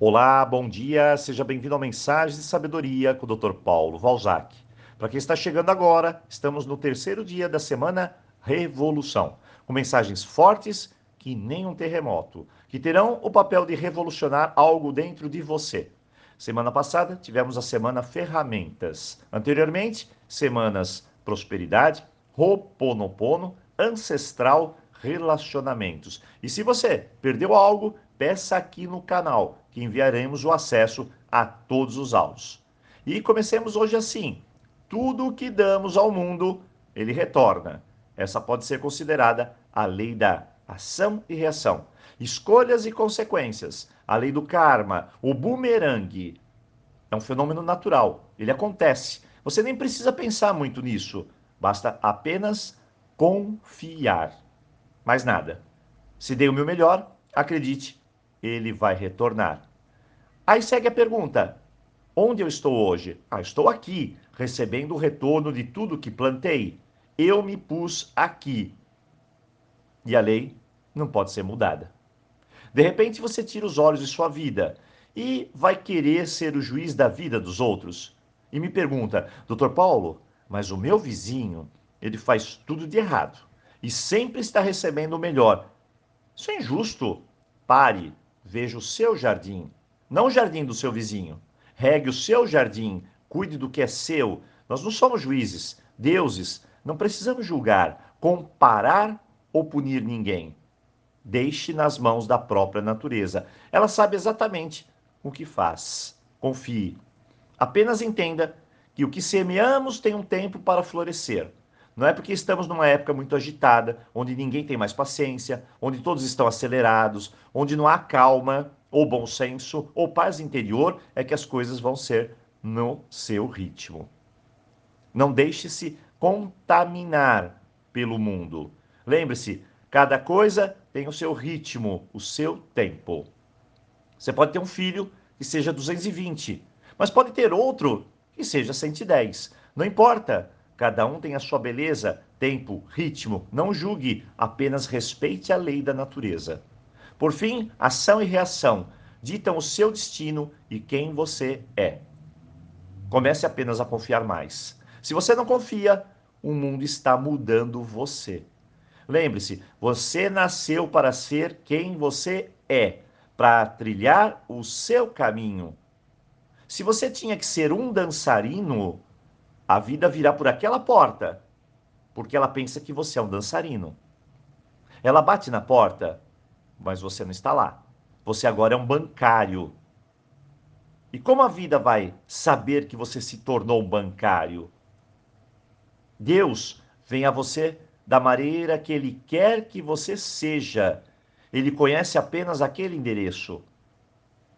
Olá, bom dia, seja bem-vindo ao Mensagens de Sabedoria com o Dr. Paulo Valzac. Para quem está chegando agora, estamos no terceiro dia da semana Revolução, com mensagens fortes que nem um terremoto, que terão o papel de revolucionar algo dentro de você. Semana passada tivemos a semana Ferramentas. Anteriormente, semanas Prosperidade, Roponopono, Ancestral, Relacionamentos. E se você perdeu algo, peça aqui no canal, que enviaremos o acesso a todos os áudios. E comecemos hoje assim: tudo o que damos ao mundo, ele retorna. Essa pode ser considerada a lei da ação e reação, escolhas e consequências, a lei do karma, o bumerangue. É um fenômeno natural, ele acontece. Você nem precisa pensar muito nisso, basta apenas confiar. Mais nada. Se dei o meu melhor, acredite, ele vai retornar. Aí segue a pergunta: onde eu estou hoje? Ah, estou aqui, recebendo o retorno de tudo que plantei. Eu me pus aqui. E a lei não pode ser mudada. De repente você tira os olhos de sua vida e vai querer ser o juiz da vida dos outros. E me pergunta, doutor Paulo, mas o meu vizinho, ele faz tudo de errado e sempre está recebendo o melhor. Isso é injusto. Pare, veja o seu jardim, não o jardim do seu vizinho. Regue o seu jardim, cuide do que é seu. Nós não somos juízes, deuses, não precisamos julgar, comparar ou punir ninguém. Deixe nas mãos da própria natureza. Ela sabe exatamente o que faz. Confie. Apenas entenda que o que semeamos tem um tempo para florescer. Não é porque estamos numa época muito agitada, onde ninguém tem mais paciência, onde todos estão acelerados, onde não há calma, ou bom senso, ou paz interior, é que as coisas vão ser no seu ritmo. Não deixe-se contaminar pelo mundo. Lembre-se, cada coisa tem o seu ritmo, o seu tempo. Você pode ter um filho que seja 220, mas pode ter outro que seja 110. Não importa. Cada um tem a sua beleza, tempo, ritmo. Não julgue, apenas respeite a lei da natureza. Por fim, ação e reação ditam o seu destino e quem você é. Comece apenas a confiar mais. Se você não confia, o mundo está mudando você. Lembre-se, você nasceu para ser quem você é, para trilhar o seu caminho. Se você tinha que ser um dançarino, a vida virá por aquela porta, porque ela pensa que você é um dançarino. Ela bate na porta, mas você não está lá. Você agora é um bancário. E como a vida vai saber que você se tornou um bancário? Deus vem a você da maneira que Ele quer que você seja. Ele conhece apenas aquele endereço.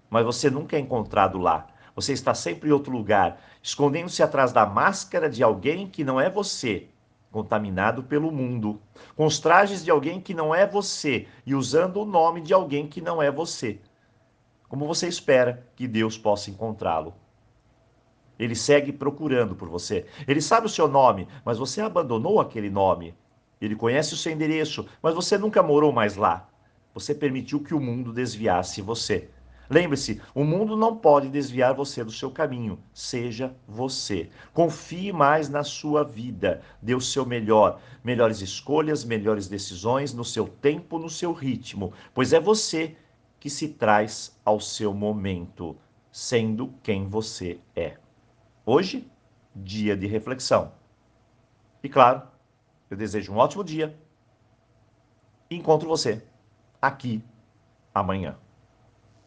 Mas você nunca é encontrado lá. Você está sempre em outro lugar, escondendo-se atrás da máscara de alguém que não é você, contaminado pelo mundo, com os trajes de alguém que não é você e usando o nome de alguém que não é você. Como você espera que Deus possa encontrá-lo? Ele segue procurando por você. Ele sabe o seu nome, mas você abandonou aquele nome. Ele conhece o seu endereço, mas você nunca morou mais lá. Você permitiu que o mundo desviasse você. Lembre-se, o mundo não pode desviar você do seu caminho. Seja você. Confie mais na sua vida. Dê o seu melhor. Melhores escolhas, melhores decisões, no seu tempo, no seu ritmo. Pois é você que se traz ao seu momento, sendo quem você é. Hoje, dia de reflexão. E claro, eu desejo um ótimo dia. Encontro você aqui amanhã.